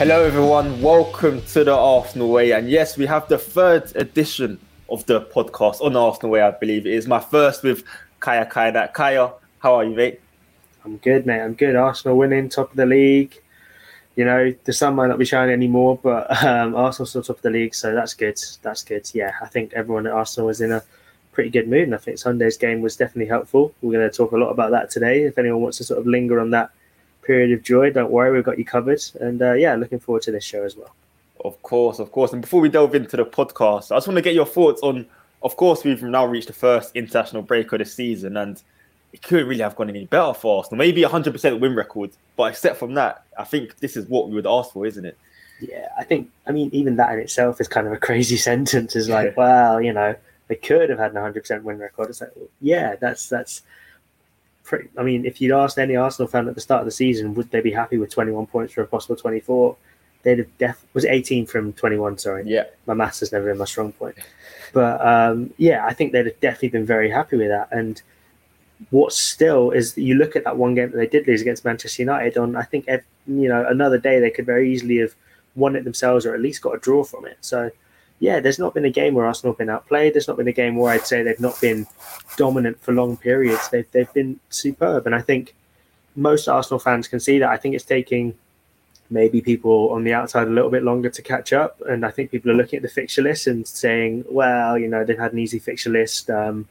Hello, everyone. Welcome to the Arsenal Way. And yes, we have the third edition of the podcast on the Arsenal Way, I believe it is. My first with Kaya Kaynak. Kaya, how are you, mate? I'm good, mate. I'm good. Arsenal winning, top of the league. You know, the sun might not be shining anymore, but um, Arsenal's still top of the league, so that's good. That's good. Yeah, I think everyone at Arsenal was in a pretty good mood, and I think Sunday's game was definitely helpful. We're going to talk a lot about that today. If anyone wants to sort of linger on that period of joy, don't worry, we've got you covered. And uh, yeah, looking forward to this show as well. Of course, of course. And before we delve into the podcast, I just want to get your thoughts on. Of course, we've now reached the first international break of the season, and it couldn't really have gone any better for Arsenal. Maybe a hundred percent win record, but except from that, I think this is what we would ask for, isn't it? Yeah, I think. I mean, even that in itself is kind of a crazy sentence. Is like, well, you know, they could have had an hundred percent win record. It's like, yeah, that's that's. Pretty, I mean, if you'd asked any Arsenal fan at the start of the season, would they be happy with twenty-one points for a possible twenty-four? They'd have def was eighteen from twenty-one. Sorry, Yeah, my maths has never been my strong point. But um, yeah, I think they'd have definitely been very happy with that. And what still is you look at that one game that they did lose against Manchester United on, I think, you know, another day they could very easily have won it themselves or at least got a draw from it. So yeah, there's not been a game where Arsenal have been outplayed. There's not been a game where I'd say they've not been dominant for long periods. They've, they've been superb. And I think most Arsenal fans can see that. I think it's taking maybe people on the outside a little bit longer to catch up. And I think people are looking at the fixture list and saying, well, you know, they've had an easy fixture list. Um,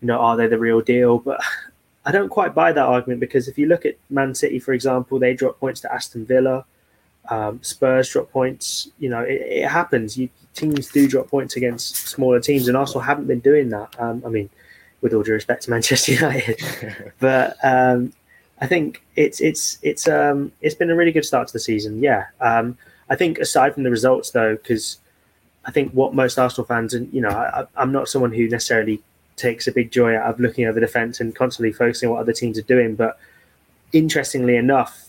you know, are they the real deal? But I don't quite buy that argument because if you look at Man City, for example, they drop points to Aston Villa. Um, Spurs drop points. You know, it, it happens. You, teams do drop points against smaller teams, and Arsenal haven't been doing that. Um, I mean, with all due respect to Manchester United, but um, I think it's it's it's um, it's been a really good start to the season. Yeah, um, I think aside from the results though, because I think what most Arsenal fans and you know, I, I'm not someone who necessarily takes a big joy out of looking over the fence and constantly focusing on what other teams are doing, but interestingly enough,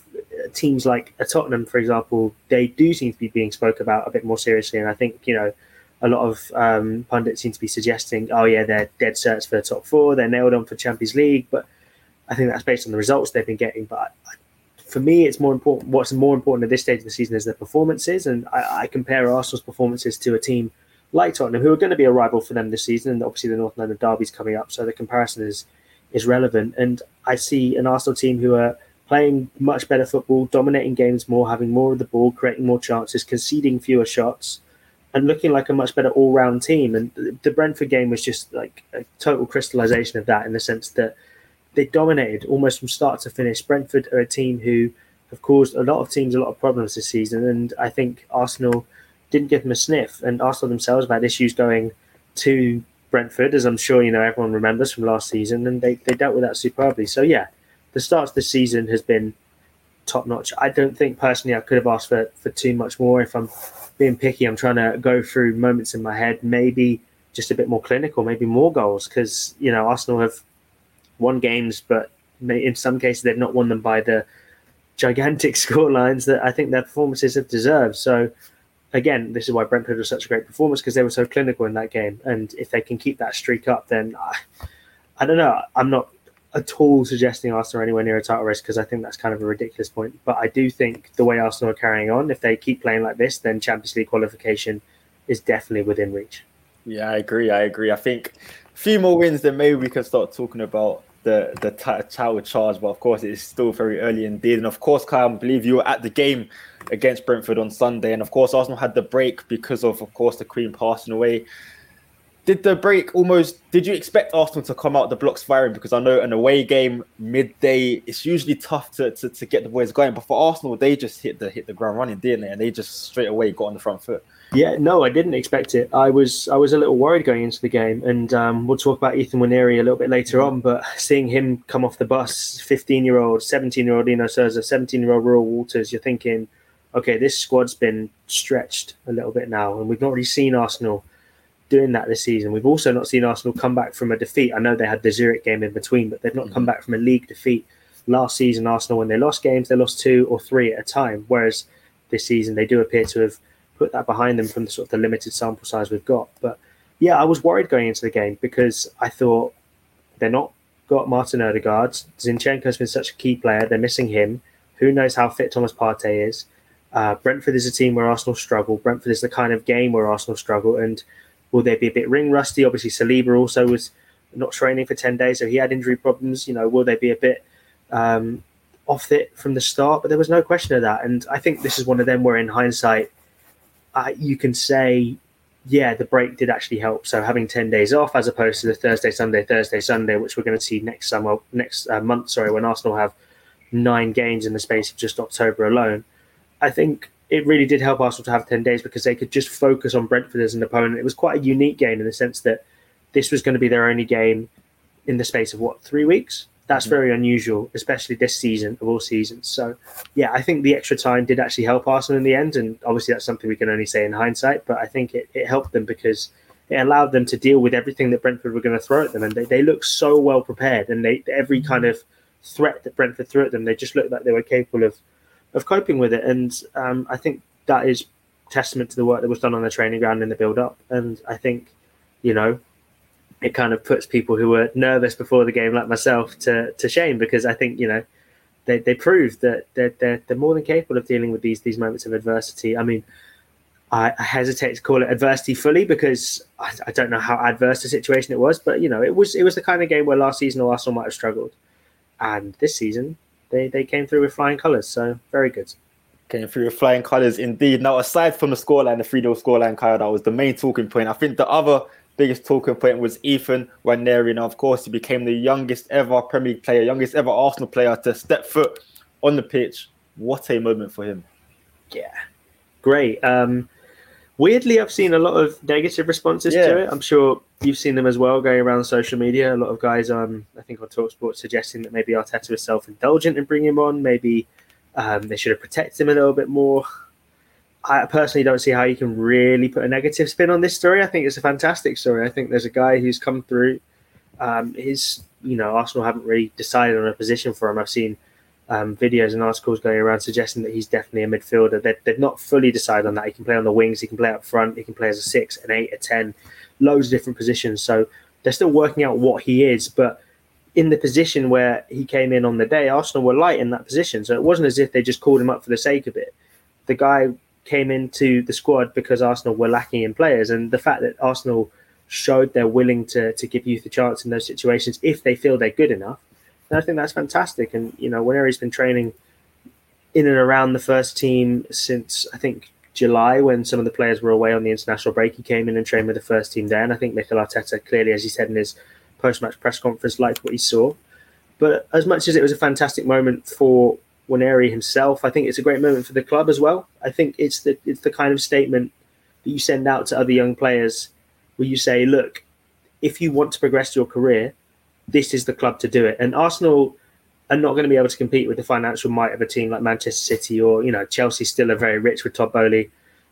teams like a Tottenham, for example, they do seem to be being spoke about a bit more seriously. And I think, you know, a lot of um, pundits seem to be suggesting, oh, yeah, they're dead certs for the top four, they're nailed on for Champions League. But I think that's based on the results they've been getting. But for me, it's more important. What's more important at this stage of the season is their performances. And I, I compare Arsenal's performances to a team like Tottenham, who are going to be a rival for them this season. And obviously, the North London Derby's coming up. So the comparison is, is relevant. And I see an Arsenal team who are playing much better football, dominating games more, having more of the ball, creating more chances, conceding fewer shots, and looking like a much better all round team. And the Brentford game was just like a total crystallization of that in the sense that they dominated almost from start to finish. Brentford are a team who have caused a lot of teams a lot of problems this season, and I think Arsenal didn't give them a sniff. And Arsenal themselves have had issues going to Brentford, as I'm sure you know everyone remembers from last season, and they, they dealt with that superbly. So yeah, the start of the season has been top notch. I don't think personally I could have asked for, for too much more. If I'm being picky, I'm trying to go through moments in my head, maybe just a bit more clinical, maybe more goals, because you know Arsenal have won games, but in some cases they've not won them by the gigantic score lines that I think their performances have deserved. So again, this is why Brentford was such a great performance because they were so clinical in that game, and if they can keep that streak up, then I, I don't know. I'm not at all suggesting Arsenal anywhere near a title race because I think that's kind of a ridiculous point. But I do think the way Arsenal are carrying on, if they keep playing like this, then Champions League qualification is definitely within reach. Yeah, I agree. I agree. I think a few more wins, then maybe we can start talking about the the title charge. But of course, it's still very early indeed. And of course, Kaya, I believe you were at the game against Brentford on Sunday. And of course, Arsenal had the break because of, of course, the Queen passing away did the break almost did you expect Arsenal to come out the blocks firing? Because I know an away game midday, it's usually tough to, to, to, get the boys going. But for Arsenal, they just hit the hit the ground running, didn't they? And they just straight away got on the front foot. Yeah, no, I didn't expect it. I was I was a little worried going into the game, and um, we'll talk about Ethan Nwaneri a little bit later on. But seeing him come off the bus, fifteen year old, seventeen year old Lino Sousa, seventeen year old Reuell Walters, you're thinking, okay, this squad's been stretched a little bit now, and we've not really seen Arsenal doing that this season. We've also not seen Arsenal come back from a defeat. I know they had the Zurich game in between, but they've not mm-hmm. come back from a league defeat. Last season, Arsenal, when they lost games, they lost two or three at a time. Whereas this season, they do appear to have put that behind them from the sort of the limited sample size we've got. But yeah, I was worried going into the game because I thought they're not got Martin Odegaard. Zinchenko's been such a key player. They're missing him. Who knows how fit Thomas Partey is? Uh, Brentford is a team where Arsenal struggle. Brentford is the kind of game where Arsenal struggle. And will they be a bit ring rusty? Obviously, Saliba also was not training for 10 days, so he had injury problems. You know, will they be a bit um, off it from the start? But there was no question of that. And I think this is one of them where, in hindsight, uh, you can say, yeah, the break did actually help. So having 10 days off as opposed to the Thursday, Sunday, Thursday, Sunday, which we're going to see next summer, next uh, month, sorry, when Arsenal have nine games in the space of just October alone. I think it really did help Arsenal to have 10 days because they could just focus on Brentford as an opponent. It was quite a unique game in the sense that this was going to be their only game in the space of what, three weeks? That's mm-hmm. very unusual, especially this season of all seasons. So, yeah, I think the extra time did actually help Arsenal in the end. And obviously, that's something we can only say in hindsight, but I think it, it helped them because it allowed them to deal with everything that Brentford were going to throw at them. And they, they looked so well prepared. And they every mm-hmm. kind of threat that Brentford threw at them, they just looked like they were capable of of coping with it. And um, I think that is testament to the work that was done on the training ground in the build up. And I think, you know, it kind of puts people who were nervous before the game, like myself, to, to shame because I think, you know, they, they proved that they're, they're, they're more than capable of dealing with these these moments of adversity. I mean, I, I hesitate to call it adversity fully because I, I, don't know how adverse the situation it was, but you know, it was it was the kind of game where last season Arsenal might have struggled, and this season they, they came through with flying colours. So very good. Came through with flying colours indeed. Now, aside from the scoreline, the 3 0 scoreline, Kaya, that was the main talking point. I think the other biggest talking point was Ethan Nwaneri. Now, of course, he became the youngest ever Premier League player, youngest ever Arsenal player to step foot on the pitch. What a moment for him. Yeah, great. Um, weirdly, I've seen a lot of negative responses yeah. to it. I'm sure you've seen them as well going around social media. A lot of guys, um, I think on Talksport, suggesting that maybe Arteta was self-indulgent in bringing him on. Maybe um, they should have protected him a little bit more. I personally don't see how you can really put a negative spin on this story. I think it's a fantastic story. I think there's a guy who's come through. Um, his, you know, Arsenal haven't really decided on a position for him. I've seen um, videos and articles going around suggesting that he's definitely a midfielder. They, they've not fully decided on that. He can play on the wings, he can play up front, he can play as a six, an eight, a ten, loads of different positions. So they're still working out what he is. But in the position where he came in on the day, Arsenal were light in that position. So it wasn't as if they just called him up for the sake of it. The guy came into the squad because Arsenal were lacking in players, and the fact that Arsenal showed they're willing to to give youth a chance in those situations if they feel they're good enough and I think that's fantastic. And you know, Nwaneri's been training in and around the first team since I think July, when some of the players were away on the international break. He came in and trained with the first team there, and I think Mikel Arteta clearly, as he said in his post-match press conference, liked what he saw. But as much as it was a fantastic moment for Nwaneri himself, I think it's a great moment for the club as well. I think it's the it's the kind of statement that you send out to other young players where you say, look, if you want to progress your career, this is the club to do it. And Arsenal are not going to be able to compete with the financial might of a team like Manchester City or you know Chelsea. Still are very rich with Todd Boehly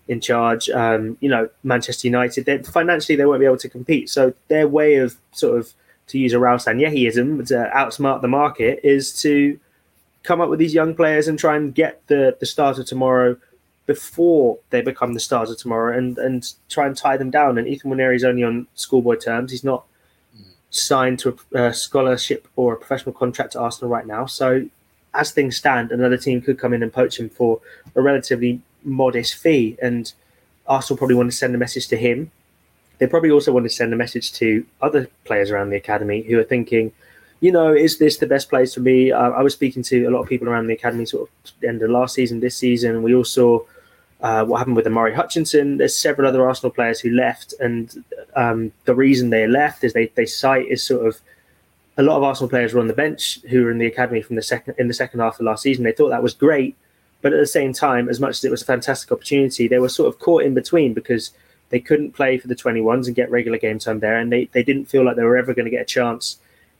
in charge. Um, you know Manchester United. They, financially, they won't be able to compete. So their way of sort of to use a Raul Sanllehiism to outsmart the market is to come up with these young players and try and get the the stars of tomorrow before they become the stars of tomorrow and and try and tie them down. And Ethan Nwaneri is only on schoolboy terms. He's not signed to a, a scholarship or a professional contract to Arsenal right now. So, as things stand, another team could come in and poach him for a relatively modest fee. And Arsenal probably want to send a message to him. They probably also want to send a message to other players around the academy who are thinking, you know, is this the best place for me? Uh, I was speaking to a lot of people around the academy sort of end of last season, this season. We all saw uh, what happened with Omari Hutchinson. There's several other Arsenal players who left, and um, the reason they left is they they cite is sort of a lot of Arsenal players were on the bench who were in the academy from the second in the second half of last season. They thought that was great, but at the same time, as much as it was a fantastic opportunity, they were sort of caught in between because they couldn't play for the 21s and get regular game time there, and they, they didn't feel like they were ever going to get a chance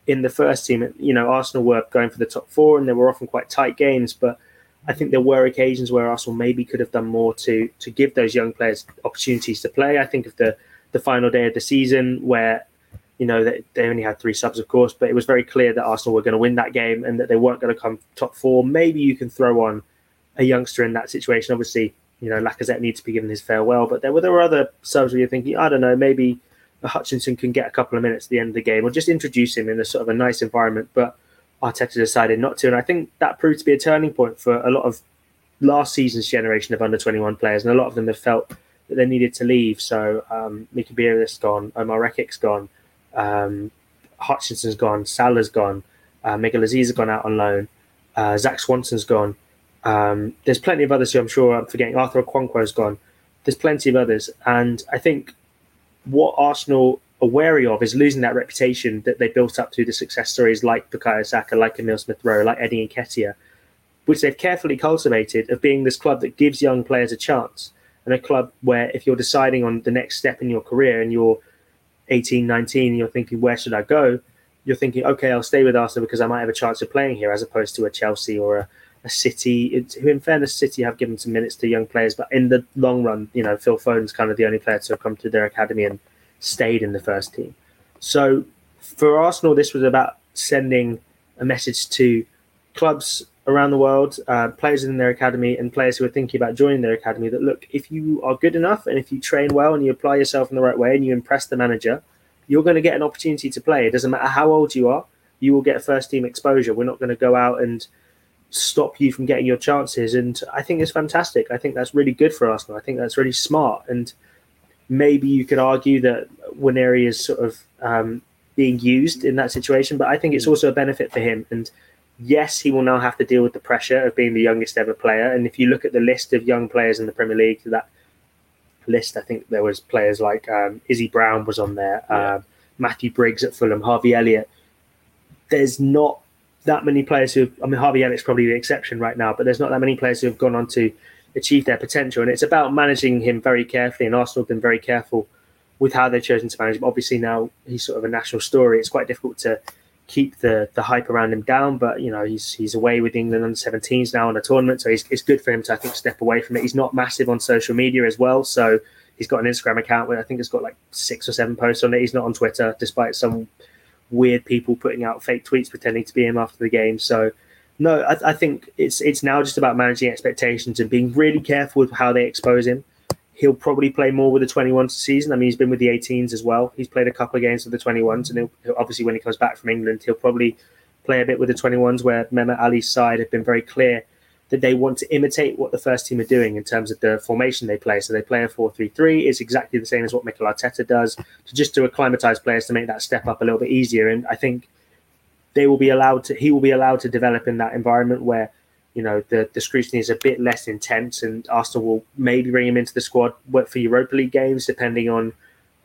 in the first team. You know, Arsenal were going for the top four, and they were often quite tight games, but I think there were occasions where Arsenal maybe could have done more to to give those young players opportunities to play. I think of the the final day of the season where you know they, they only had three subs, of course, but it was very clear that Arsenal were going to win that game and that they weren't going to come top four. Maybe you can throw on a youngster in that situation. Obviously, you know Lacazette needs to be given his farewell, but there were there were other subs where you're thinking, I don't know, maybe Hutchinson can get a couple of minutes at the end of the game, or just introduce him in a sort of a nice environment, but Arteta decided not to, and I think that proved to be a turning point for a lot of last season's generation of under 21 players, and a lot of them have felt that they needed to leave. So um, Mika Biereth's gone, Omar Rekik's gone, um, Hutchinson's gone, Salah's gone, uh, Miguel Azeez has gone out on loan, uh, Zak Swanson's gone. Um, there's plenty of others who I'm sure I'm forgetting. Arthur Okonkwo's gone. There's plenty of others, and I think what Arsenal are wary of is losing that reputation that they built up through the success stories like Bukayo Saka, like Emil Smith Rowe, like Eddie Nketiah, which they've carefully cultivated of being this club that gives young players a chance and a club where if you're deciding on the next step in your career and you're 18, 19, and you're thinking, where should I go? You're thinking, okay, I'll stay with Arsenal because I might have a chance of playing here as opposed to a Chelsea or a, a City, who in fairness, City have given some minutes to young players, but in the long run, you know, Phil Foden's kind of the only player to have come to their academy and stayed in the first team. So for Arsenal, this was about sending a message to clubs around the world, uh, players in their academy, and players who are thinking about joining their academy. That look, if you are good enough and if you train well and you apply yourself in the right way and you impress the manager, you're going to get an opportunity to play. It doesn't matter how old you are, you will get first team exposure. We're not going to go out and stop you from getting your chances. And I think it's fantastic. I think that's really good for Arsenal. I think that's really smart. And maybe you could argue that Nwaneri is sort of um, being used in that situation, but I think it's also a benefit for him. And yes, he will now have to deal with the pressure of being the youngest ever player. And if you look at the list of young players in the Premier League, that list, I think there was players like um, Izzy Brown was on there, yeah. um, Matthew Briggs at Fulham, Harvey Elliott. There's not that many players who, I mean, Harvey Elliott's probably the exception right now, but there's not that many players who have gone on to achieve their potential. And it's about managing him very carefully. And Arsenal have been very careful with how they've chosen to manage him. Obviously, now he's sort of a national story. It's quite difficult to keep the the hype around him down. But you know, he's he's away with England under 17s now in a tournament, so it's good for him to I think step away from it. He's not massive on social media as well, so he's got an Instagram account where I think it's got like six or seven posts on it. He's not on Twitter, despite some weird people putting out fake tweets pretending to be him after the game. So no, I, I, think it's it's now just about managing expectations and being really careful with how they expose him. He'll probably play more with the 21s season. I mean, he's been with the 18s as well. He's played a couple of games with the 21s, and he'll, obviously when he comes back from England, he'll probably play a bit with the 21s. Where Mehmet Ali's side have been very clear that they want to imitate what the first team are doing in terms of the formation they play. So they play a 4-3-3. It's exactly the same as what Mikel Arteta does, to just to acclimatise players to make that step up a little bit easier. And I think they will be allowed to he will be allowed to develop in that environment where you know the, the scrutiny is a bit less intense and Arsenal will maybe bring him into the squad for Europa League games depending on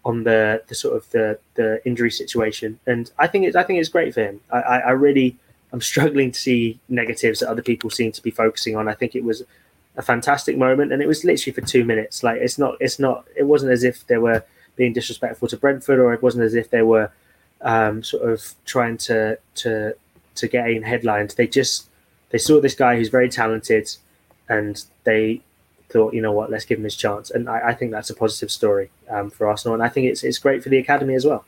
on the, the sort of the, the injury situation. And I think it's I think it's great for him. I, I, I really I'm struggling to see negatives that other people seem to be focusing on. I think it was a fantastic moment and it was literally for two minutes. Like it's not it's not it wasn't as if they were being disrespectful to Brentford or it wasn't as if they were um, sort of trying to to to get in headlines. They just they saw this guy who's very talented, and they thought, you know what, let's give him his chance. And I, I think that's a positive story um, for Arsenal, and I think it's it's great for the academy as well.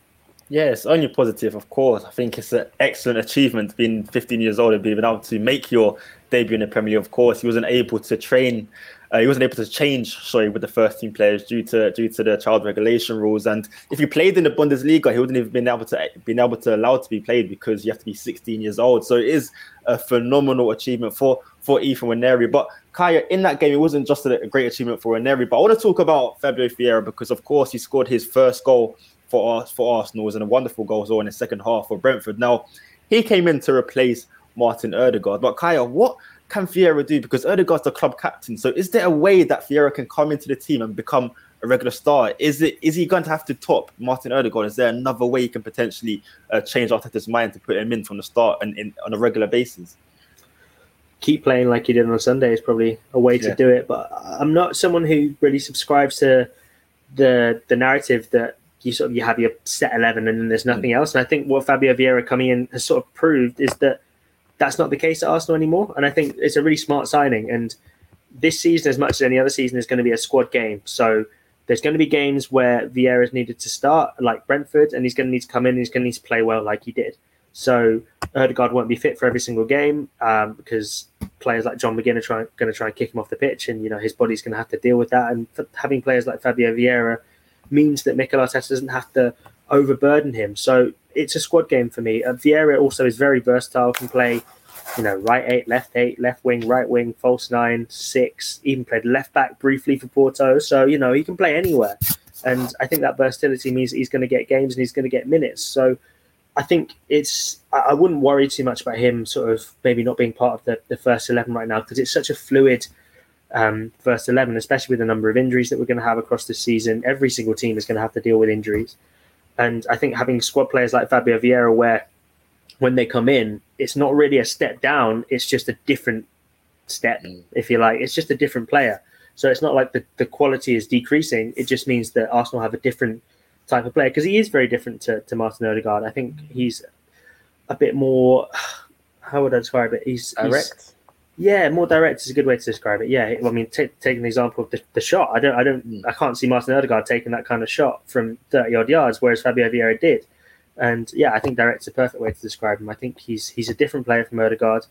Yes, only positive, of course. I think it's an excellent achievement being 15 years old and being able to make your debut in the Premier League. Of course, he wasn't able to train uh, he wasn't able to change, sorry, with the first team players due to due to the child regulation rules. And if he played in the Bundesliga, he wouldn't have been able to been able to allow to be played because you have to be 16 years old. So it is a phenomenal achievement for for Ethan Nwaneri. But Kaya, in that game, it wasn't just a, great achievement for Nwaneri. But I want to talk about Fabio Vieira because, of course, he scored his first goal for us for Arsenal. Was a wonderful goal as well in the second half for Brentford. Now he came in to replace Martin Odegaard. But Kaya, what can Vieira do? Because Odegaard's the club captain. So is there a way that Vieira can come into the team and become a regular star? Is it is he going to have to top Martin Odegaard? Is there another way he can potentially uh, change Arteta's mind to put him in from the start and in, on a regular basis? Keep playing like he did on Sunday is probably a way to do it. But I'm not someone who really subscribes to the the narrative that you sort of you have your set eleven and then there's nothing mm. else. And I think what Fabio Vieira coming in has sort of proved is that that's not the case at Arsenal anymore. And I think it's a really smart signing. And this season, as much as any other season, is going to be a squad game. So there's going to be games where Vieira's needed to start, like Brentford, and he's going to need to come in and he's going to need to play well, like he did. So Odegaard won't be fit for every single game um, because players like John McGinn are going to try and kick him off the pitch, and you know his body's going to have to deal with that. And having players like Fabio Vieira means that Mikel Arteta doesn't have to overburden him. So it's a squad game for me. Uh, Vieira also is very versatile, can play you know, right eight, left eight, left wing, right wing, false nine, six, even played left back briefly for Porto. So, you know, he can play anywhere. And I think that versatility means he's going to get games and he's going to get minutes. So I think it's, I wouldn't worry too much about him sort of maybe not being part of the, the first 11 right now because it's such a fluid um, first 11, especially with the number of injuries that we're going to have across the season. Every single team is going to have to deal with injuries. And I think having squad players like Fabio Vieira, where when they come in, it's not really a step down, it's just a different step, mm. if you like. It's just a different player. So it's not like the, the quality is decreasing. It just means that Arsenal have a different type of player because he is very different to, to Martin Odegaard. I think he's a bit more, how would I describe it? He's direct. He's, yeah, more direct is a good way to describe it. Yeah, I mean, t- taking the example of the, the shot, I don't, I don't, mm. I can't see Martin Odegaard taking that kind of shot from thirty odd yards, whereas Fabio Vieira did. And yeah, I think direct's a perfect way to describe him. I think he's he's a different player from Odegaard,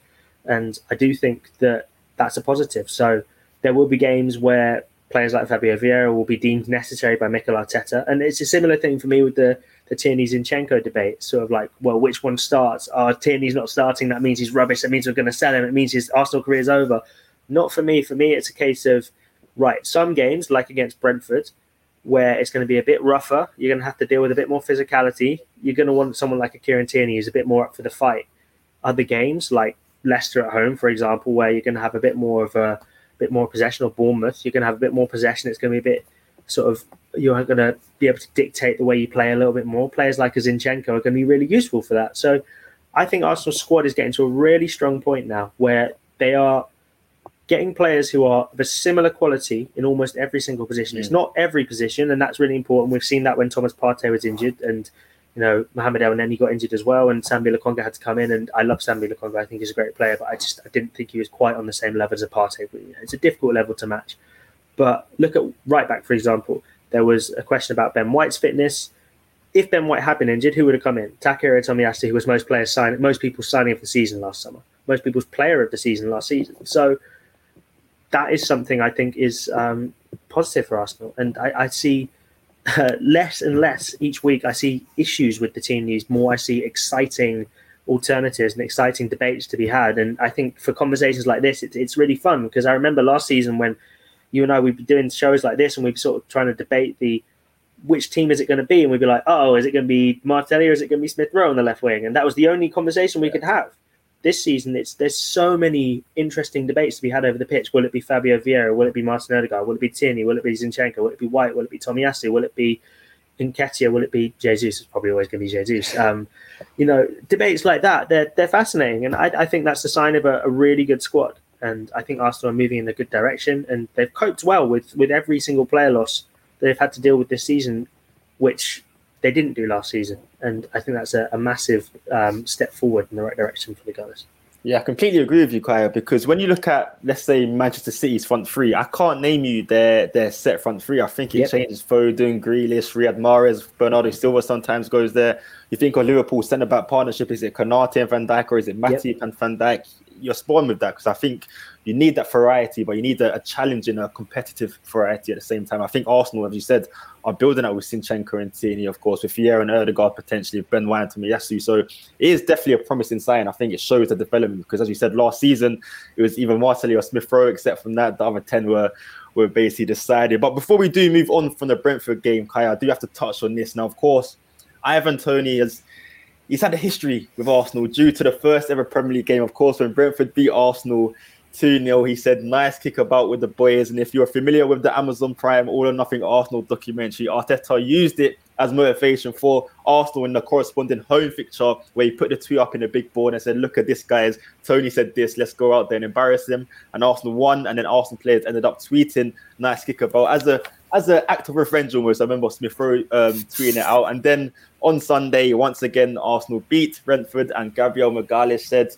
and I do think that that's a positive. So there will be games where players like Fabio Vieira will be deemed necessary by Mikel Arteta, and it's a similar thing for me with the the Tierney Zinchenko debate. Sort of like, well, which one starts? Oh, Tierney's not starting. That means he's rubbish. That means we're going to sell him. It means his Arsenal career is over. Not for me. For me, it's a case of right. Some games, like against Brentford, where it's going to be a bit rougher. You're going to have to deal with a bit more physicality. You're going to want someone like a Kieran Tierney who's a bit more up for the fight. Other games, like Leicester at home, for example, where you're going to have a bit more of a bit more possession of Bournemouth, you're going to have a bit more possession. It's going to be a bit sort of you're going to be able to dictate the way you play a little bit more. Players like Zinchenko are going to be really useful for that. So I think Arsenal's squad is getting to a really strong point now where they are getting players who are of a similar quality in almost every single position. Mm. It's not every position, and that's really important. We've seen that when Thomas Partey was injured, and you know Mohamed Elneny got injured as well, and Sambi Lokonga had to come in. And I love Sambi Lokonga; I think he's a great player, but I just I didn't think he was quite on the same level as a Partey. It's a difficult level to match. But look at right back, for example. There was a question about Ben White's fitness. If Ben White had been injured, who would have come in? Takehiro Tomiyasu, who was most players signing, most people's signing of the season last summer, most people's player of the season last season. So that is something I think is um, positive for Arsenal, and I, I see uh, less and less each week. I see issues with the team news. More, I see exciting alternatives and exciting debates to be had. And I think for conversations like this, it, it's really fun because I remember last season when you and I we'd be doing shows like this and we'd be sort of trying to debate the which team is it going to be, and we'd be like, oh, is it going to be Martinelli or is it going to be Smith Rowe on the left wing? And that was the only conversation we yeah. could have. This season, it's there's so many interesting debates to be had over the pitch. Will it be Fabio Vieira? Will it be Martin Odegaard? Will it be Tierney? Will it be Zinchenko? Will it be White? Will it be Tomiyasu? Will it be Nketiah? Will it be Jesus? It's probably always going to be Jesus. Um, you know, debates like that, they're, they're fascinating. And I, I think that's a sign of a, a really good squad and I think Arsenal are moving in a good direction, and they've coped well with with every single player loss they've had to deal with this season, which they didn't do last season, and I think that's a, a massive um, step forward in the right direction for the Gunners. Yeah, I completely agree with you, Kaya, because when you look at, let's say, Manchester City's front three, I can't name you their their set front three. I think it yep. changes Foden, Grealish, Riyad Mahrez, Bernardo Silva sometimes goes there. You think of Liverpool centre back partnership, is it Konate and Van Dijk or is it Matip yep. and Van Dijk? You're spawned with that because I think you need that variety, but you need a, a, challenge and a competitive variety at the same time. I think Arsenal, as you said, are building that with Zinchenko and Tierney, of course, with Vieira and Odegaard potentially, Ben White and Tomiyasu. So it is definitely a promising sign. I think it shows the development because, as you said, last season it was either Martinelli or Smith Rowe. Except from that, the other ten were were basically decided. But before we do move on from the Brentford game, Kaya, I do have to touch on this now. Of course, Ivan Toney has he's had a history with Arsenal due to the first ever Premier League game, of course, when Brentford beat Arsenal 2 0. He said, nice kick about with the boys. And if you're familiar with the Amazon Prime All or Nothing Arsenal documentary, Arteta used it as motivation for Arsenal in the corresponding home fixture where he put the tweet up in a big board and said, Look at this, guys. Toney said this. Let's go out there and embarrass him. And Arsenal won. And then Arsenal players ended up tweeting, nice kick about as a as an act of revenge almost. I remember Smith Rowe um, tweeting it out. And then on Sunday, once again, Arsenal beat Brentford, and Gabriel Magalhaes said,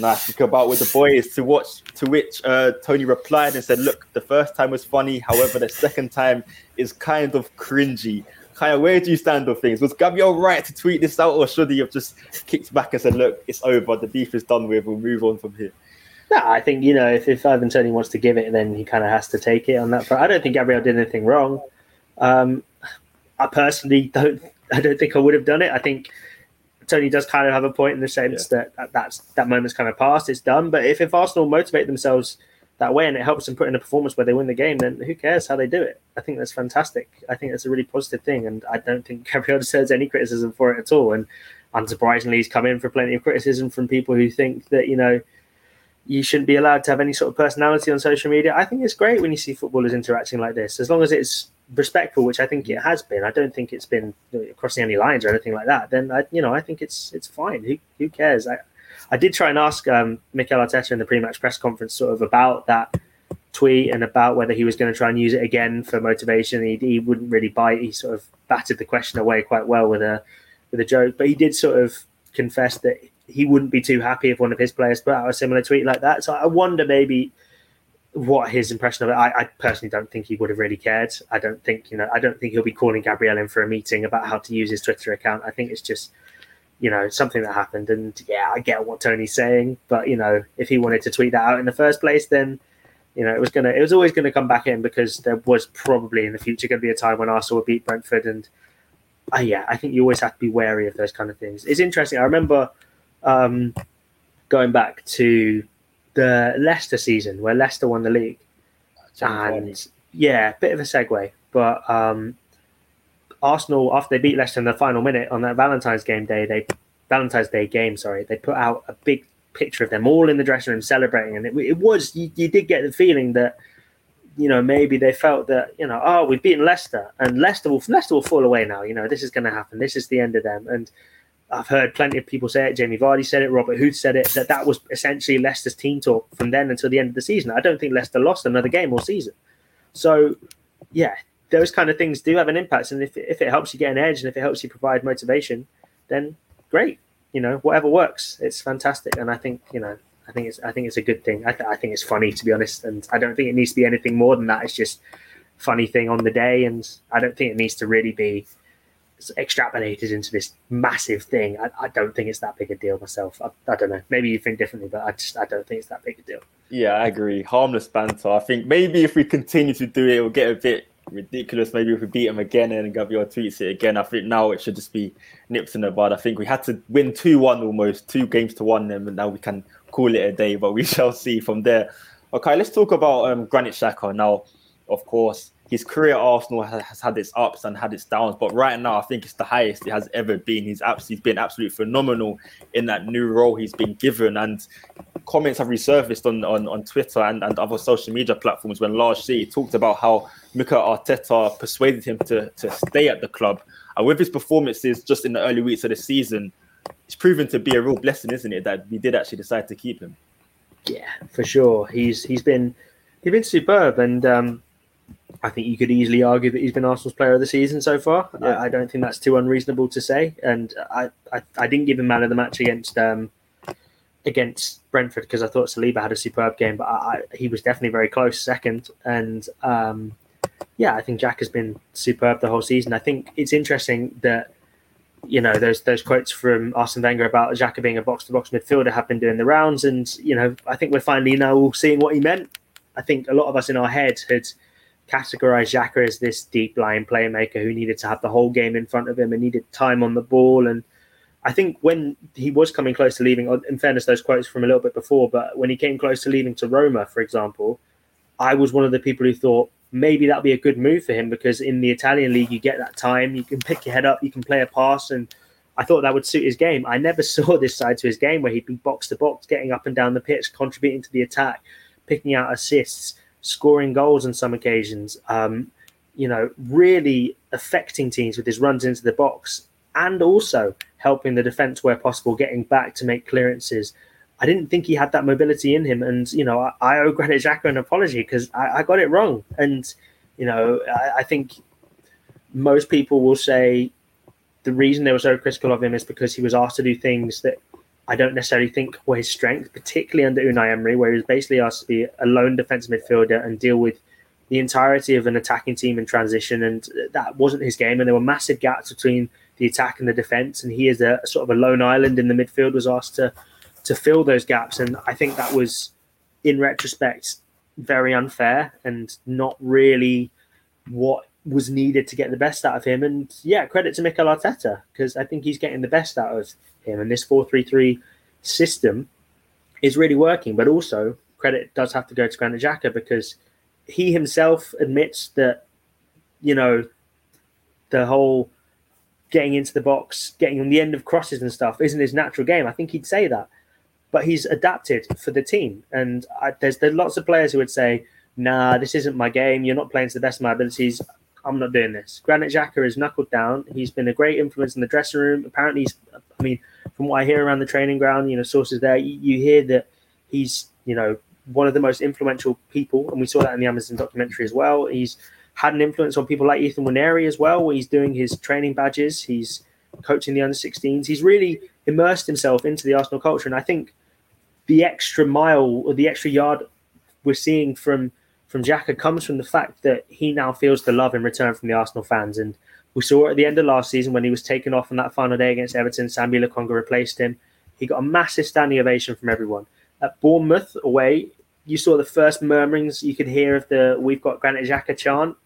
"Nice to about with the boys." To watch, to which uh, Toney replied and said, "Look, the first time was funny. However, the second time is kind of cringy." Kaya, where do you stand on things? Was Gabriel right to tweet this out, or should he have just kicked back and said, "Look, it's over. The beef is done with. We'll move on from here." No, I think you know if, if Ivan Toney wants to give it, then he kind of has to take it on that front. I don't think Gabriel did anything wrong. Um, I personally don't. I don't think I would have done it. I think Toney does kind of have a point in the sense yeah. that, that that's that moment's kind of past, it's done. But if, if Arsenal motivate themselves that way and it helps them put in a performance where they win the game, then who cares how they do it? I think that's fantastic. I think that's a really positive thing, and I don't think Gabriel deserves any criticism for it at all. And unsurprisingly, he's come in for plenty of criticism from people who think that you know you shouldn't be allowed to have any sort of personality on social media. I think it's great when you see footballers interacting like this, as long as it's respectful, which I think it has been. I don't think it's been crossing any lines or anything like that. Then I, you know, I think it's it's fine. Who who cares? I I did try and ask um, Mikel Arteta in the pre-match press conference sort of about that tweet and about whether he was going to try and use it again for motivation. He, he wouldn't really bite. He sort of batted the question away quite well with a with a joke, but he did sort of confess that he wouldn't be too happy if one of his players put out a similar tweet like that. So I wonder maybe what his impression of it. I, I, personally don't think he would have really cared. I don't think you know. I don't think he'll be calling Gabriel in for a meeting about how to use his Twitter account. I think it's just you know something that happened. And yeah, I get what Toney's saying, but you know, if he wanted to tweet that out in the first place, then you know it was gonna it was always gonna come back in because there was probably in the future to be a time when Arsenal would beat Brentford and. Uh, yeah, I think you always have to be wary of those kind of things. It's interesting. I remember um, going back to the Leicester season where Leicester won the league. And yeah, bit of a segue, but um, Arsenal after they beat Leicester in the final minute on that Valentine's game day, they Valentine's Day game, sorry, they put out a big picture of them all in the dressing room celebrating, and it, it was you, you did get the feeling that you know maybe they felt that you know oh we've beaten Leicester and Leicester will Leicester will fall away now. You know this is going to happen. This is the end of them, and I've heard plenty of people say it. Jamie Vardy said it. Robert Huth said it. That that was essentially Leicester's team talk from then until the end of the season. I don't think Leicester lost another game all season. So, yeah, those kind of things do have an impact. And if if it helps you get an edge and if it helps you provide motivation, then great. You know, whatever works, it's fantastic. And I think you know, I think it's I think it's a good thing. I, th- I think it's funny to be honest, and I don't think it needs to be anything more than that. It's just funny thing on the day, and I don't think it needs to really be extrapolated into this massive thing. I, I, don't think it's that big a deal myself. I, I, don't know. Maybe you think differently, but I just I don't think it's that big a deal. Yeah, I agree. Harmless banter. I think maybe if we continue to do it, it'll get a bit ridiculous. Maybe if we beat them again and Gabriel tweets it again, I think now it should just be nips in the bud. I think we had to win two one almost, two games to one them, and now we can call it a day. But we shall see from there. Okay, let's talk about um, Granit Xhaka now. Of course, his career at Arsenal has, had its ups and had its downs, but right now I think it's the highest it has ever been. He's absolutely he's been absolutely phenomenal in that new role he's been given, and comments have resurfaced on on, on Twitter and, and other social media platforms when Large City talked about how Mikel Arteta persuaded him to to stay at the club, and with his performances just in the early weeks of the season, it's proven to be a real blessing, isn't it, that we did actually decide to keep him. Yeah, for sure. He's he's been he's been superb, and um, I think you could easily argue that he's been Arsenal's player of the season so far. Yeah. I, I, don't think that's too unreasonable to say. And I, I, I didn't give him man of the match against um, against Brentford because I thought Saliba had a superb game, but I, he was definitely very close second. And um, yeah, I think Xhaka has been superb the whole season. I think it's interesting that you know those those quotes from Arsene Wenger about Xhaka being a box to box midfielder have been doing the rounds, and you know I think we're finally now seeing what he meant. I think a lot of us in our head had categorize Xhaka as this deep line playmaker who needed to have the whole game in front of him and needed time on the ball. And I think when he was coming close to leaving, in fairness, those quotes from a little bit before, but when he came close to leaving to Roma, for example, I was one of the people who thought maybe that'd be a good move for him because in the Italian league, you get that time, you can pick your head up, you can play a pass. And I thought that would suit his game. I never saw this side to his game where he'd be box to box, getting up and down the pitch, contributing to the attack, picking out assists scoring goals on some occasions, um, you know, really affecting teams with his runs into the box and also helping the defense where possible, getting back to make clearances. I didn't think he had that mobility in him. And, you know, I, I owe Granit Xhaka an apology because I, I, got it wrong. And, you know, I, I think most people will say the reason they were so critical of him is because he was asked to do things that I don't necessarily think were his strength, particularly under Unai Emery, where he was basically asked to be a lone defensive midfielder and deal with the entirety of an attacking team in transition, and that wasn't his game. And there were massive gaps between the attack and the defense, and he is a sort of a lone island in the midfield was asked to to fill those gaps, and I think that was, in retrospect, very unfair and not really what was needed to get the best out of him. And yeah, credit to Mikel Arteta because I think he's getting the best out of him. And this 4 3 3 system is really working. But also, credit does have to go to Granit Xhaka because he himself admits that, you know, the whole getting into the box, getting on the end of crosses and stuff isn't his natural game. I think he'd say that. But he's adapted for the team. And I, there's, there's lots of players who would say, nah, this isn't my game. You're not playing to the best of my abilities. I'm not doing this. Granit Xhaka is knuckled down. He's been a great influence in the dressing room. Apparently, he's, I mean, from what I hear around the training ground, you know, sources there, you, you hear that he's, you know, one of the most influential people, and we saw that in the Amazon documentary as well. He's had an influence on people like Ethan Nwaneri as well, where he's doing his training badges, he's coaching the under 16s. He's really immersed himself into the Arsenal culture, and I think the extra mile or the extra yard we're seeing from from Xhaka comes from the fact that he now feels the love in return from the Arsenal fans. And we saw at the end of last season when he was taken off on that final day against Everton, Sambi Lokonga replaced him. He got a massive standing ovation from everyone. At Bournemouth away, you saw the first murmurings you could hear of the "We've got Granit Xhaka" chant.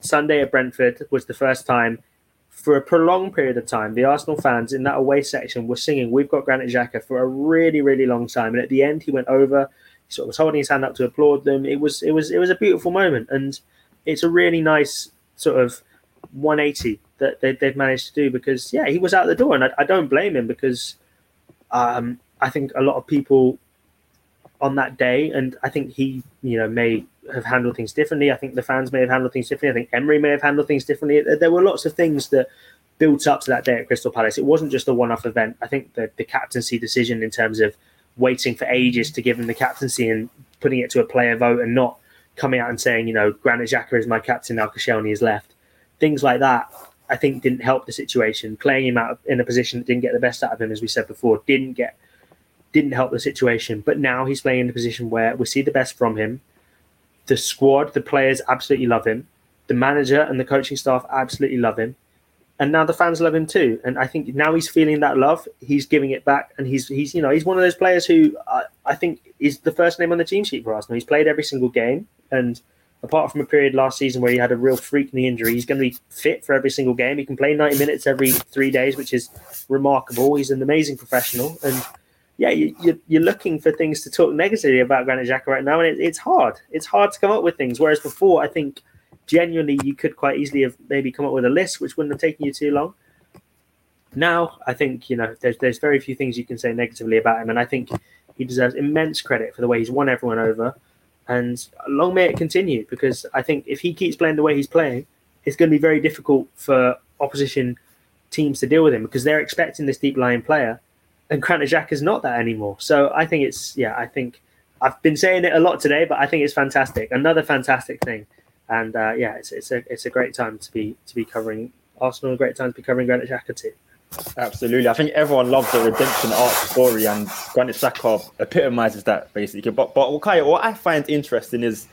Sunday at Brentford was the first time for a prolonged period of time. The Arsenal fans in that away section were singing "We've got Granit Xhaka" for a really, really long time. And at the end, he went over he sort of was holding his hand up to applaud them. It was it was it was a beautiful moment, and it's a really nice sort of 180 that they, have managed to do because yeah, he was out the door, and I, I don't blame him because um, I think a lot of people on that day, and I think he you know may have handled things differently. I think the fans may have handled things differently. I think Emery may have handled things differently. There were lots of things that built up to that day at Crystal Palace. It wasn't just a one-off event. I think the the captaincy decision in terms of waiting for ages to give him the captaincy and putting it to a player vote and not coming out and saying, you know, Granit Xhaka is my captain now Koscielny is left. Things like that, I think, didn't help the situation. Playing him out in a position that didn't get the best out of him, as we said before, didn't get didn't help the situation. But now he's playing in a position where we see the best from him. The squad, the players absolutely love him. The manager and the coaching staff absolutely love him and now the fans love him too. And I think now he's feeling that love. He's giving it back, and he's he's you know he's one of those players who I, I think is the first name on the team sheet for Arsenal. He's played every single game, and apart from a period last season where he had a real freak knee injury, he's going to be fit for every single game. He can play ninety minutes every three days, which is remarkable. He's an amazing professional, and yeah, you, you're looking for things to talk negatively about Granit Xhaka right now, and it, it's hard. It's hard to come up with things. Whereas before, I think genuinely you could quite easily have maybe come up with a list which wouldn't have taken you too long. Now, I think you know there's there's very few things you can say negatively about him, and I think he deserves immense credit for the way he's won everyone over. And long may it continue, because I think if he keeps playing the way he's playing, it's going to be very difficult for opposition teams to deal with him because they're expecting this deep lying player, and Granit is not that anymore. So I think it's yeah, I think I've been saying it a lot today, but I think it's fantastic. Another fantastic thing and uh, yeah, it's, it's a it's a great time to be to be covering Arsenal. A great time to be covering Granit Xhaka too. Absolutely, I think everyone loves the redemption arc story, and Granit Xhaka epitomizes that basically. But but what I find interesting is.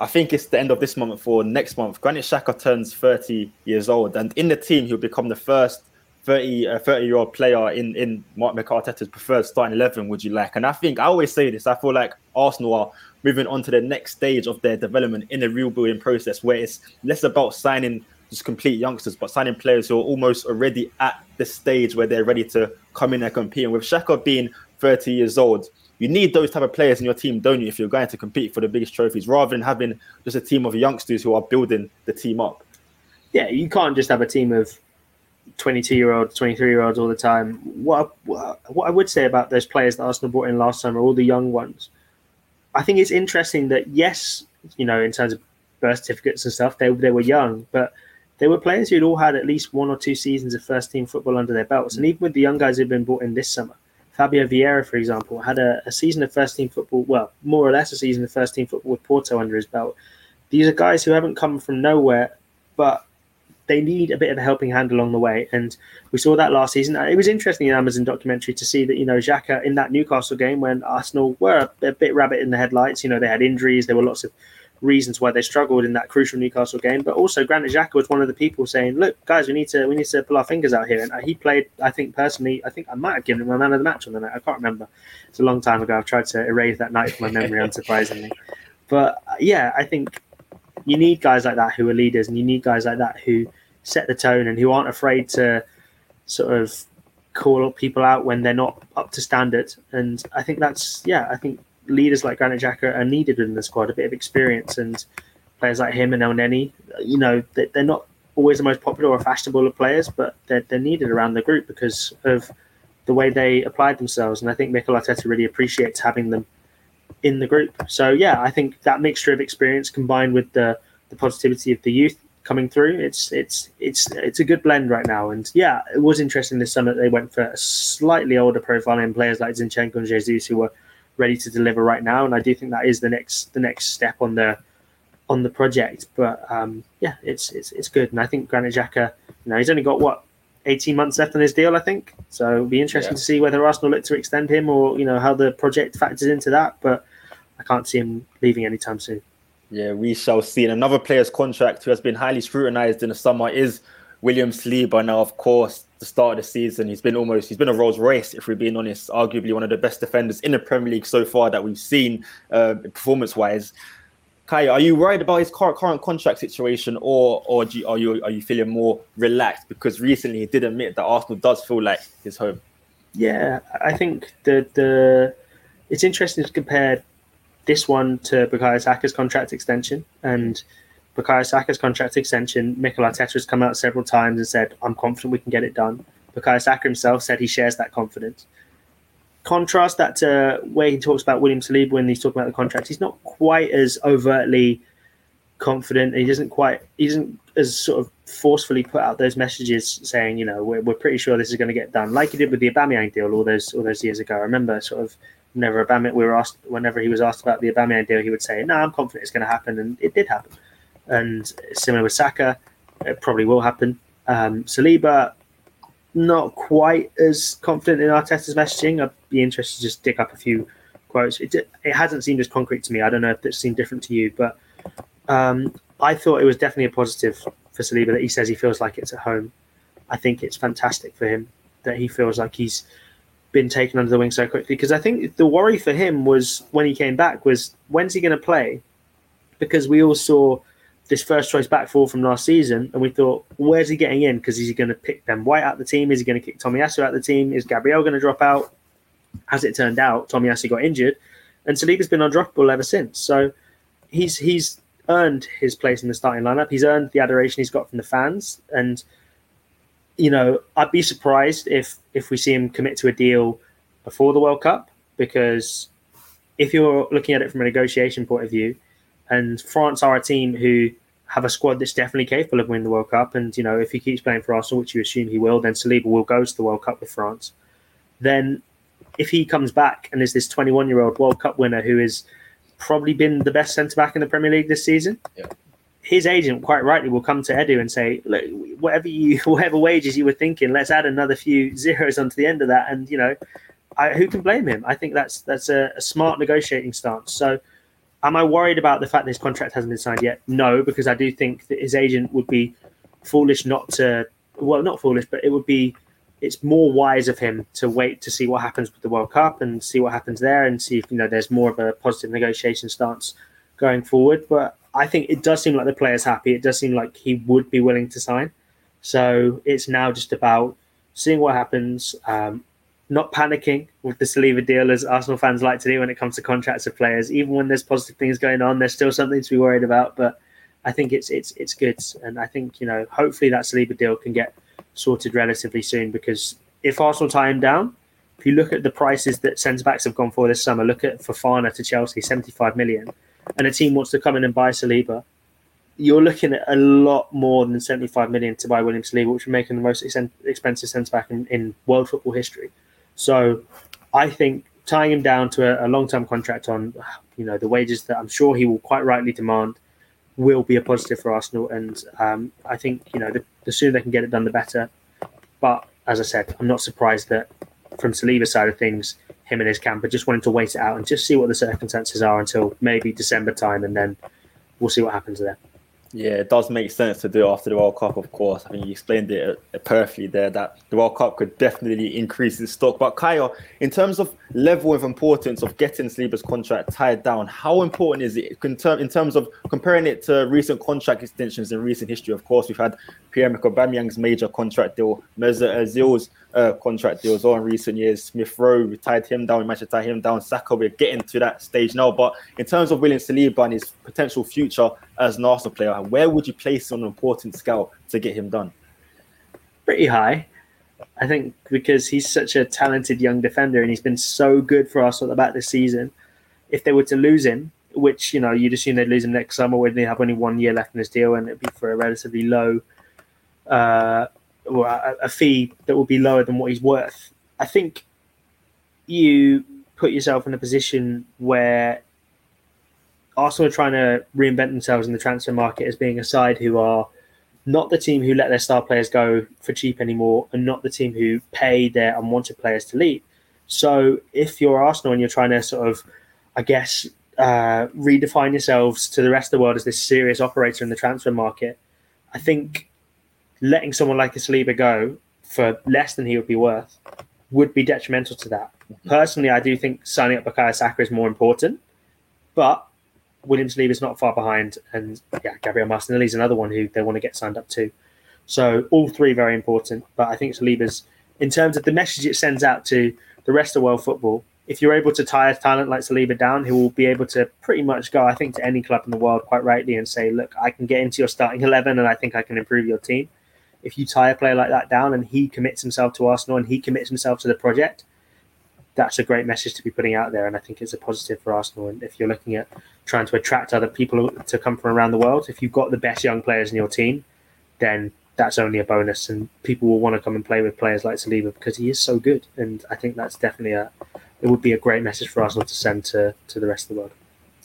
I think it's the end of this month for next month. Granit Xhaka turns 30 years old, and in the team, he'll become the first 30 uh, 30 year old player in in Mark Arteta's preferred starting 11 would you like and I think I always say this I feel like Arsenal are moving on to the next stage of their development in the rebuilding process where it's less about signing just complete youngsters, but signing players who are almost already at the stage where they're ready to come in and compete. And with Xhaka being 30 years old, you need those type of players in your team, don't you, if you're going to compete for the biggest trophies, rather than having just a team of youngsters who are building the team up. Yeah, you can't just have a team of 22 year olds, 23 year olds all the time. What, what I would say about those players that Arsenal brought in last summer, all the young ones, I think it's interesting that yes, you know, in terms of birth certificates and stuff, they they were young, but they were players who'd all had at least one or two seasons of first team football under their belts. And even with the young guys who've been brought in this summer, Fabio Vieira, for example, had a, a season of first team football, well, more or less a season of first team football with Porto under his belt. These are guys who haven't come from nowhere, but they need a bit of a helping hand along the way. And we saw that last season. It was interesting in Amazon documentary to see that, you know, Xhaka in that Newcastle game when Arsenal were a, a bit rabbit in the headlights, you know, they had injuries, there were lots of reasons why they struggled in that crucial Newcastle game. But also Granit Xhaka was one of the people saying, "Look, guys, we need to we need to pull our fingers out here." And he played. I think personally, I think I might have given him a man of the match on the night. I can't remember. It's a long time ago. I've tried to erase that night from my memory, unsurprisingly. But uh, yeah, I think you need guys like that who are leaders, and you need guys like that who set the tone and who aren't afraid to sort of call people out when they're not up to standard. And I think that's yeah, I think leaders like Granit Xhaka are needed in the squad, a bit of experience and players like him and Elneny, you know, they're not always the most popular or fashionable of players, but they're, they're needed around the group because of the way they applied themselves. And I think Mikel Arteta really appreciates having them in the group. So yeah, I think that mixture of experience combined with the the positivity of the youth coming through, it's it's it's it's a good blend right now. And yeah, it was interesting this summer they went for a slightly older profile in players like Zinchenko and Jesus who were ready to deliver right now. And I do think that is the next the next step on the on the project. But um, yeah, it's it's it's good. And I think Granit Xhaka, you know, he's only got what 18 months left on his deal, I think. So it'll be interesting yeah. to see whether Arsenal look to extend him or, you know, how the project factors into that. But I can't see him leaving anytime soon. Yeah, we shall see. And another player's contract who has been highly scrutinised in the summer is William Saliba. Now, of course, the start of the season, he's been almost he's been a Rolls Royce, if we're being honest. Arguably one of the best defenders in the Premier League so far that we've seen, uh, performance wise. Kai, are you worried about his current, current contract situation, or or you, are you are you feeling more relaxed because recently he did admit that Arsenal does feel like his home? Yeah, I think the the it's interesting to compare this one to Bukayo Saka's contract extension and Bukayo Saka's contract extension. Mikel Arteta has come out several times and said, "I'm confident we can get it done." Bukayo Saka himself said he shares that confidence contrast that to where he talks about William Saliba when he's talking about the contract. He's not quite as overtly confident. He doesn't quite. He doesn't as sort of forcefully put out those messages saying, you know, we're, we're pretty sure this is going to get done, like he did with the Aubameyang deal all those all those years ago. I remember sort of whenever Aubameyang we were asked whenever he was asked about the Aubameyang deal, he would say, "No, I'm confident it's going to happen," and it did happen. And similar with Saka, it probably will happen. Um, Saliba, not quite as confident in Arteta's messaging. I'd be interested to just dig up a few quotes. It, it hasn't seemed as concrete to me. I don't know if it seemed different to you, but um, I thought it was definitely a positive for Saliba that he says he feels like it's at home. I think it's fantastic for him that he feels like he's been taken under the wing so quickly because I think the worry for him was when he came back was when's he going to play? Because we all saw this first choice back four from last season, and we thought, where's he getting in? Because is he going to pick Ben White out the team? Is he going to kick Tomiyasu out the team? Is Gabriel going to drop out? As it turned out, Tomiyasu got injured, and Saliba's been undroppable ever since. So he's he's earned his place in the starting lineup. He's earned the adoration he's got from the fans, and you know, I'd be surprised if if we see him commit to a deal before the World Cup because if you're looking at it from a negotiation point of view, and France are a team who have a squad that's definitely capable of winning the World Cup. And, you know, if he keeps playing for Arsenal, which you assume he will, then Saliba will go to the World Cup with France. Then if he comes back and is this 21 year old World Cup winner who has probably been the best centre back in the Premier League this season, yeah. his agent quite rightly will come to Edu and say, look, whatever you, whatever wages you were thinking, let's add another few zeros onto the end of that. And, you know, I, who can blame him? I think that's that's a, a smart negotiating stance. So Am I worried about the fact that his contract hasn't been signed yet? No, because I do think that his agent would be foolish not to. Well, not foolish, but it would be. It's more wise of him to wait to see what happens with the World Cup and see what happens there, and see if you know there's more of a positive negotiation stance going forward. But I think it does seem like the player's happy. It does seem like he would be willing to sign. So it's now just about seeing what happens. Um, not panicking with the Saliba deal as Arsenal fans like to do when it comes to contracts of players. Even when there's positive things going on, there's still something to be worried about. But I think it's it's it's good, and I think you know hopefully that Saliba deal can get sorted relatively soon because if Arsenal tie him down, if you look at the prices that centre backs have gone for this summer, look at Fofana to Chelsea, 75 million, and a team wants to come in and buy Saliba, you're looking at a lot more than 75 million to buy William Saliba, which would make him the most expensive centre back in, in world football history. So I think tying him down to a, a long term contract on you know the wages that I'm sure he will quite rightly demand will be a positive for Arsenal. And um, I think you know the, the, sooner they can get it done, the better. But as I said, I'm not surprised that from Saliba's side of things, him and his camp are just wanting to wait it out and just see what the circumstances are until maybe December time, and then we'll see what happens there. Yeah, it does make sense to do it after the World Cup, of course. I think you explained it uh, perfectly there that the World Cup could definitely increase its stock. But Kaya, in terms of level of importance of getting Saliba's contract tied down, how important is it in, terms of comparing it to recent contract extensions in recent history? Of course, we've had Pierre-Emerick major contract deal, Mesut Ozil's uh, contract deals on recent years. Smith Rowe, we tied him down, we managed to tie him down. Saka, we're getting to that stage now. But in terms of William Saliba and his potential future as an Arsenal player, where would you place on an important scale to get him done? Pretty high. I think because he's such a talented young defender and he's been so good for us at the back this season. If they were to lose him, which you know you'd assume they'd lose him next summer when they have only one year left in his deal and it'd be for a relatively low uh, or a, a fee that will be lower than what he's worth. I think you put yourself in a position where Arsenal are trying to reinvent themselves in the transfer market as being a side who are not the team who let their star players go for cheap anymore and not the team who pay their unwanted players to leave. So if you're Arsenal and you're trying to sort of, I guess, uh, redefine yourselves to the rest of the world as this serious operator in the transfer market, I think letting someone like a Saliba go for less than he would be worth would be detrimental to that. Personally, I do think signing up Bukayo Saka is more important, but William Saliba is not far behind, and yeah, Gabriel Martinelli is another one who they want to get signed up to. So all three very important, but I think Saliba's in terms of the message it sends out to the rest of world football. If you're able to tie a talent like Saliba down, he will be able to pretty much go, I think, to any club in the world quite rightly and say, "Look, I can get into your starting eleven, and I think I can improve your team." if you tie a player like that down and he commits himself to Arsenal and he commits himself to the project, that's a great message to be putting out there. And I think it's a positive for Arsenal. And if you're looking at trying to attract other people to come from around the world, if you've got the best young players in your team, then that's only a bonus. And people will want to come and play with players like Saliba because he is so good. And I think that's definitely a, it would be a great message for Arsenal to send to, to the rest of the world.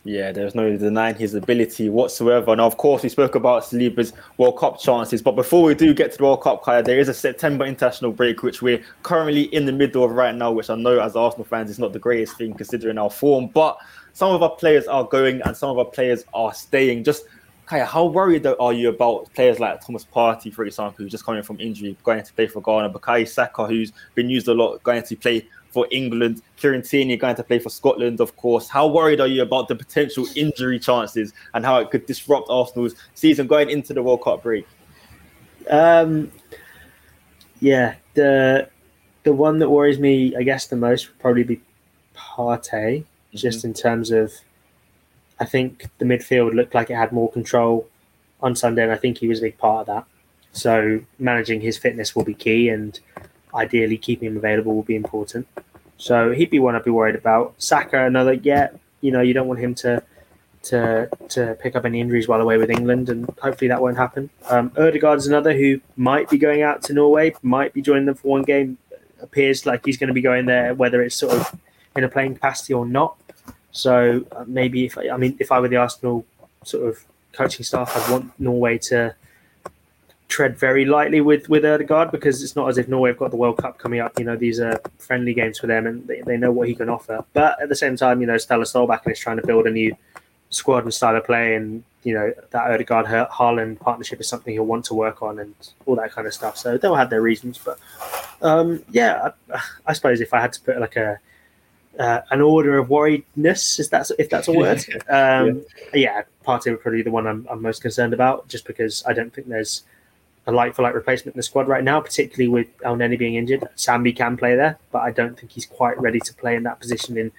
Yeah, there's no denying his ability whatsoever. Now, of course, we spoke about Saliba's World Cup chances, but before we do get to the World Cup, Kaya, there is a September international break, which we're currently in the middle of right now, which I know as Arsenal fans is not the greatest thing considering our form, but some of our players are going and some of our players are staying. Just Kaya, how worried are you about players like Thomas Partey, for example, who's just coming from injury, going to play for Ghana, Bukayo Saka, who's been used a lot, going to play for England. Kieran Tierney going to play for Scotland, of course. How worried are you about the potential injury chances and how it could disrupt Arsenal's season going into the World Cup break? Um, yeah, the the one that worries me, I guess, the most would probably be Partey, mm-hmm. just in terms of. I think the midfield looked like it had more control on Sunday, and I think he was a big part of that. So managing his fitness will be key, and ideally keeping him available will be important. So he'd be one I'd be worried about. Saka, another, yeah, you know, you don't want him to to to pick up any injuries while away with England, and hopefully that won't happen. Um, is another who might be going out to Norway, might be joining them for one game. Appears like he's going to be going there, whether it's sort of in a playing capacity or not. So uh, maybe if I mean if I were the Arsenal sort of coaching staff, I'd want Norway to tread very lightly with with Odegaard because it's not as if Norway have got the World Cup coming up. You know, these are friendly games for them, and they, they know what he can offer. But at the same time, you know, Ståle Solbakken is trying to build a new squad and style of play, and you know that Odegaard Haaland partnership is something he'll want to work on, and all that kind of stuff. So they'll have their reasons, but um, yeah, I, I, suppose if I had to put like a uh, an order of worriedness, is that if that's a word? Um, yeah. yeah, Partey would probably be the one I'm, I'm most concerned about, just because I don't think there's a like for like replacement in the squad right now, particularly with Elneny being injured. Sambi can play there, but I don't think he's quite ready to play in that position in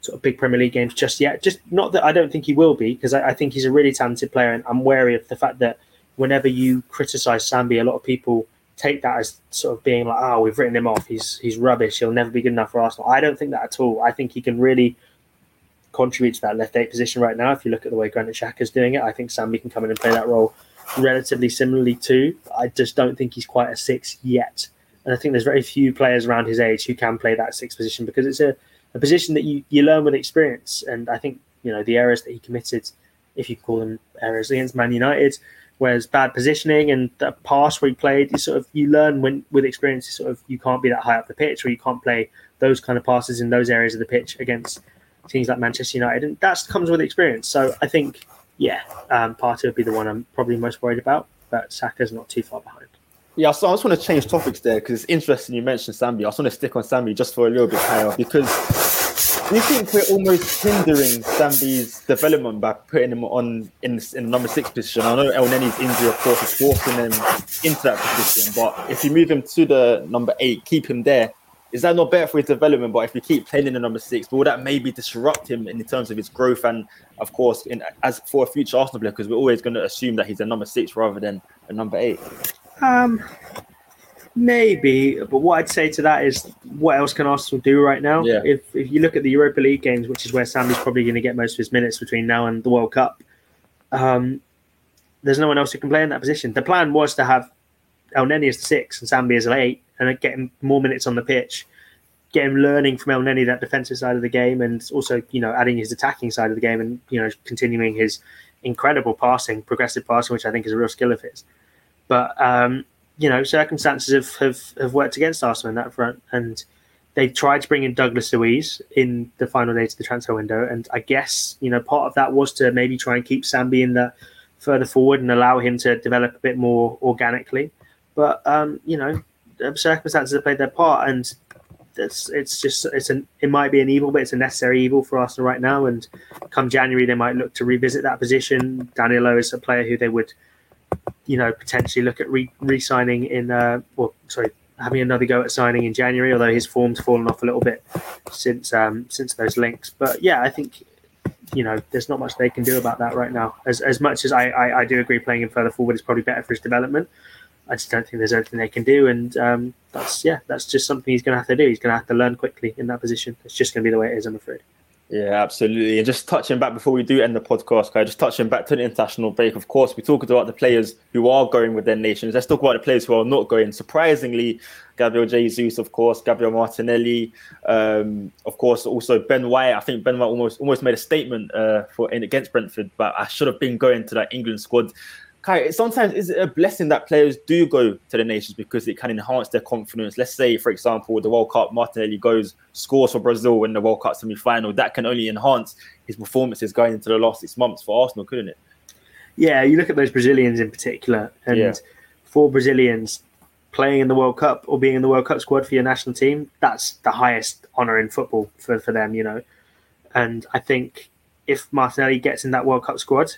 sort of big Premier League games just yet. Just not that I don't think he will be, because I, I, think he's a really talented player, and I'm wary of the fact that whenever you criticise Sambi, a lot of people take that as sort of being like, "Oh, we've written him off. He's he's rubbish. He'll never be good enough for Arsenal." I don't think that at all. I think he can really contribute to that left eight position right now. If you look at the way Granit Xhaka is doing it, I think Sambi can come in and play that role relatively similarly too. I just don't think he's quite a six yet. And I think there's very few players around his age who can play that six position because it's a, a position that you, you learn with experience. And I think, you know, the errors that he committed, if you call them errors against Man United, whereas bad positioning and the pass where he played, you sort of you learn when with experience, sort of you can't be that high up the pitch or you can't play those kind of passes in those areas of the pitch against teams like Manchester United. And that comes with experience. So I think yeah, um, Partey would be the one I'm probably most worried about, but Saka's not too far behind. Yeah, so I just want to change topics there because it's interesting you mentioned Sambi. I just want to stick on Sambi just for a little bit higher because you think we're almost hindering Sambi's development by putting him on in, in the number six position? I know Elneny's injury, of course, is forcing him into that position, but if you move him to the number eight, keep him there, is that not better for his development? But if we keep playing in the number six, will that maybe disrupt him in terms of his growth and, of course, in as for a future Arsenal player? Because we're always going to assume that he's a number six rather than a number eight. Um, maybe, but what I'd say to that is, what else can Arsenal do right now? Yeah. If if you look at the Europa League games, which is where Sambi's probably going to get most of his minutes between now and the World Cup, um, there's no one else who can play in that position. The plan was to have Elneny as the six and Sambi as the eight, and getting more minutes on the pitch, getting learning from Elneny that defensive side of the game, and also you know adding his attacking side of the game, and you know continuing his incredible passing, progressive passing, which I think is a real skill of his. But um, you know, circumstances have, have, have worked against Arsenal in that front, and they tried to bring in Douglas Luiz in the final days of the transfer window, and I guess you know part of that was to maybe try and keep Sambi in the further forward and allow him to develop a bit more organically. But um, you know, circumstances have played their part, and it's it's just it's an it might be an evil, but it's a necessary evil for Arsenal right now. And come January, they might look to revisit that position. Danilo is a player who they would you know, potentially look at re- re-signing in, uh, well, sorry, having another go at signing in January, although his form's fallen off a little bit since um, since those links. But yeah, I think you know there's not much they can do about that right now. As as much as I I, I do agree playing him further forward is probably better for his development. I just don't think there's anything they can do, and um, that's yeah, that's just something he's going to have to do. He's going to have to learn quickly in that position. It's just going to be the way it is, I'm afraid. Yeah, absolutely. And just touching back before we do end the podcast, guys, just touching back to the international break. Of course, we talked about the players who are going with their nations. Let's talk about the players who are not going. Surprisingly, Gabriel Jesus, of course, Gabriel Martinelli, um, of course, also Ben White. I think Ben White almost almost made a statement uh, for in against Brentford, but I should have been going to that England squad. Kai, sometimes is it a blessing that players do go to the nations because it can enhance their confidence? Let's say, for example, the World Cup, Martinelli goes, scores for Brazil in the World Cup semi final. That can only enhance his performances going into the last six months for Arsenal, couldn't it? Yeah, you look at those Brazilians in particular, and yeah. for Brazilians playing in the World Cup or being in the World Cup squad for your national team, that's the highest honour in football for, for them, you know. And I think if Martinelli gets in that World Cup squad,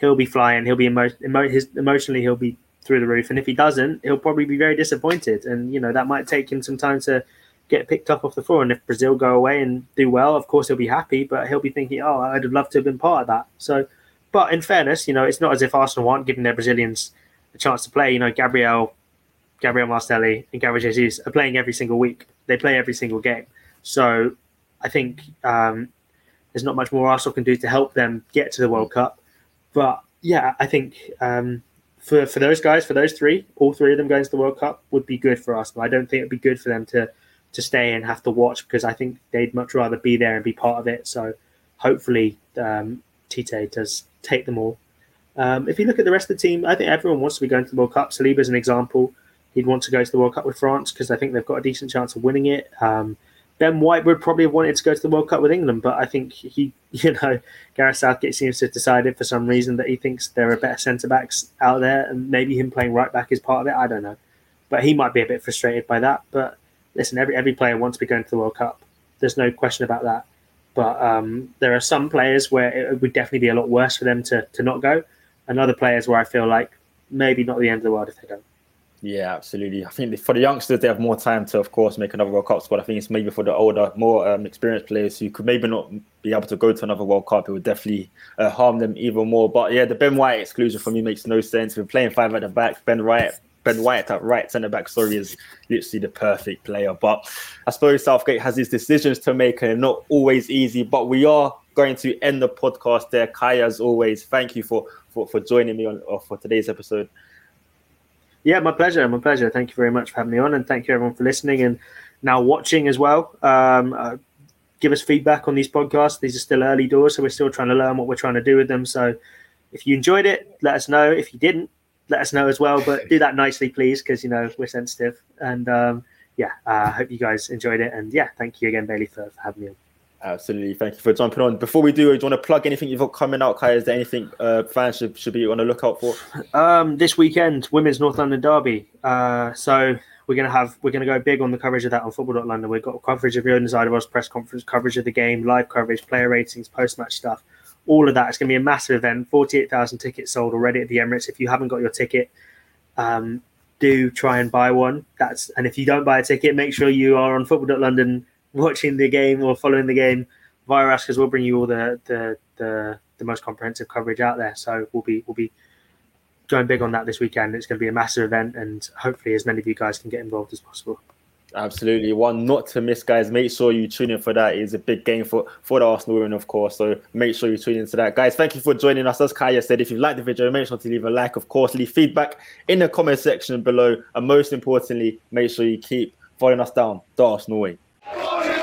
he'll be flying. He'll be emo- emo- his, emotionally, he'll be through the roof. And if he doesn't, he'll probably be very disappointed. And you know that might take him some time to get picked up off the floor. And if Brazil go away and do well, of course he'll be happy. But he'll be thinking, "Oh, I'd have loved to have been part of that." So, but in fairness, you know, it's not as if Arsenal aren't giving their Brazilians a chance to play. You know, Gabriel, Gabriel Martinelli, and Gabriel Jesus are playing every single week. They play every single game. So, I think um, there's not much more Arsenal can do to help them get to the World Cup. But yeah, I think um, for for those guys, for those three, all three of them going to the World Cup would be good for Arsenal. I don't think it'd be good for them to to stay and have to watch because I think they'd much rather be there and be part of it. So hopefully, um, Tite does take them all. Um, if you look at the rest of the team, I think everyone wants to be going to the World Cup. Saliba's an example. He'd want to go to the World Cup with France because I think they've got a decent chance of winning it. Um, Ben White would probably have wanted to go to the World Cup with England, but I think he, you know, Gareth Southgate seems to have decided for some reason that he thinks there are better centre backs out there, and maybe him playing right back is part of it. I don't know, but he might be a bit frustrated by that. But listen, every every player wants to be going to the World Cup. There's no question about that. But um, there are some players where it would definitely be a lot worse for them to to not go, and other players where I feel like maybe not the end of the world if they don't. Yeah, absolutely. I think for the youngsters, they have more time to, of course, make another World Cup squad. I think it's maybe for the older, more um, experienced players who could maybe not be able to go to another World Cup. It would definitely uh, harm them even more. But yeah, the Ben White exclusion for me makes no sense. We're playing five at the back. Ben White, Ben White at right centre back, sorry, is literally the perfect player. But I suppose Southgate has his decisions to make, and not always easy. But we are going to end the podcast there. Kai, as always, thank you for for, for joining me on for today's episode. Yeah, my pleasure. My pleasure. Thank you very much for having me on, and thank you everyone for listening and now watching as well. Um, uh, give us feedback on these podcasts. These are still early doors, so we're still trying to learn what we're trying to do with them. So, if you enjoyed it, let us know. If you didn't, let us know as well. But do that nicely, please, because you know we're sensitive. And um, yeah, I uh, hope you guys enjoyed it. And yeah, thank you again, Bailey, for, for having me on. Absolutely. Thank you for jumping on. Before we do, do you want to plug anything you've got coming out, Kai? Is there anything uh, fans should, should be on the lookout for? Um, this weekend, Women's North London Derby. Uh, so we're gonna have we're gonna go big on the coverage of that on Football London. We've got coverage of the side of us, press conference coverage of the game, live coverage, player ratings, post match stuff. All of that. It's gonna be a massive event. Forty eight thousand tickets sold already at the Emirates. If you haven't got your ticket, um, do try and buy one. That's and if you don't buy a ticket, make sure you are on Football London watching the game or following the game via us because we'll bring you all the, the the the most comprehensive coverage out there. So we'll be we'll be going big on that this weekend. It's going to be a massive event, and hopefully, as many of you guys can get involved as possible. Absolutely, one not to miss, guys. Make sure you tune in for that. It's a big game for for the Arsenal women, of course. So make sure you tune into that, guys. Thank you for joining us. As Kaya said, if you like the video, make sure to leave a like. Of course, leave feedback in the comment section below, and most importantly, make sure you keep following us down the Arsenal way. 49, 49,